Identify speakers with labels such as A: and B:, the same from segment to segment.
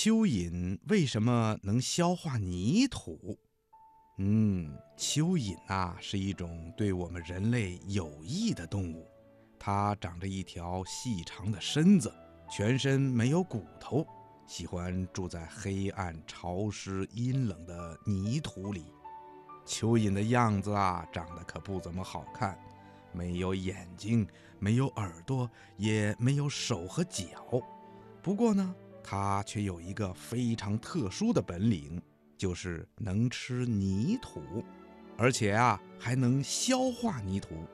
A: 蚯蚓为什么能消化泥土？嗯，蚯蚓啊是一种对我们人类有益的动物，它长着一条细长的身子，全身没有骨头，喜欢住在黑暗、潮湿、阴冷的泥土里。蚯蚓的样子啊，长得可不怎么好看，没有眼睛，没有耳朵，也没有手和脚。不过呢，它却有一个非常特殊的本领。就是能吃泥土，而且啊还能消化泥土，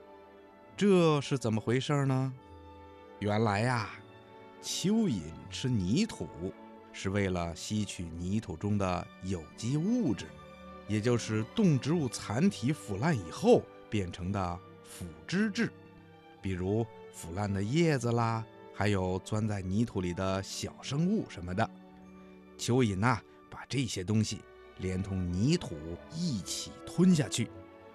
A: 这是怎么回事呢？原来呀，蚯蚓吃泥土是为了吸取泥土中的有机物质，也就是动植物残体腐烂以后变成的腐殖质，比如腐烂的叶子啦，还有钻在泥土里的小生物什么的。蚯蚓呐，把这些东西。连同泥土一起吞下去，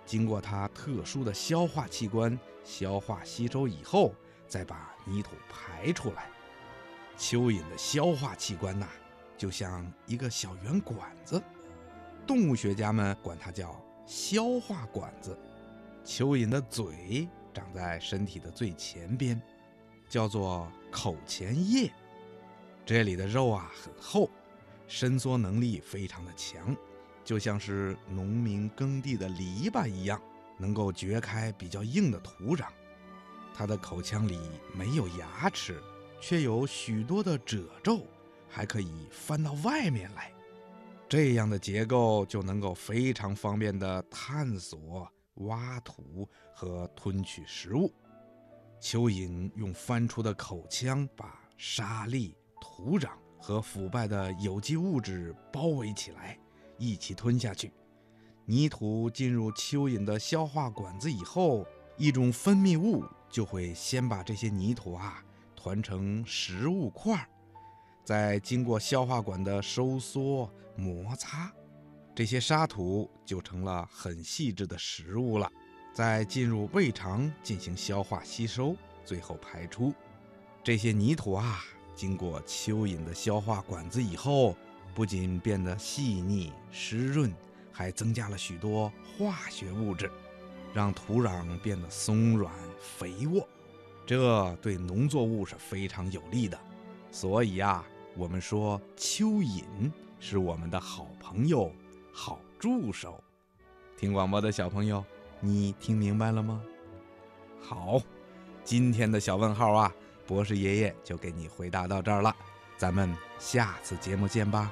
A: 经过它特殊的消化器官消化吸收以后，再把泥土排出来。蚯蚓的消化器官呐，就像一个小圆管子，动物学家们管它叫消化管子。蚯蚓的嘴长在身体的最前边，叫做口前叶，这里的肉啊很厚。伸缩能力非常的强，就像是农民耕地的篱笆一样，能够掘开比较硬的土壤。它的口腔里没有牙齿，却有许多的褶皱，还可以翻到外面来。这样的结构就能够非常方便地探索、挖土和吞取食物。蚯蚓用翻出的口腔把沙粒、土壤。和腐败的有机物质包围起来，一起吞下去。泥土进入蚯蚓的消化管子以后，一种分泌物就会先把这些泥土啊团成食物块儿，再经过消化管的收缩摩擦，这些沙土就成了很细致的食物了。再进入胃肠进行消化吸收，最后排出。这些泥土啊。经过蚯蚓的消化管子以后，不仅变得细腻湿润，还增加了许多化学物质，让土壤变得松软肥沃。这对农作物是非常有利的。所以啊，我们说蚯蚓是我们的好朋友、好助手。听广播的小朋友，你听明白了吗？好，今天的小问号啊。博士爷爷就给你回答到这儿了，咱们下次节目见吧。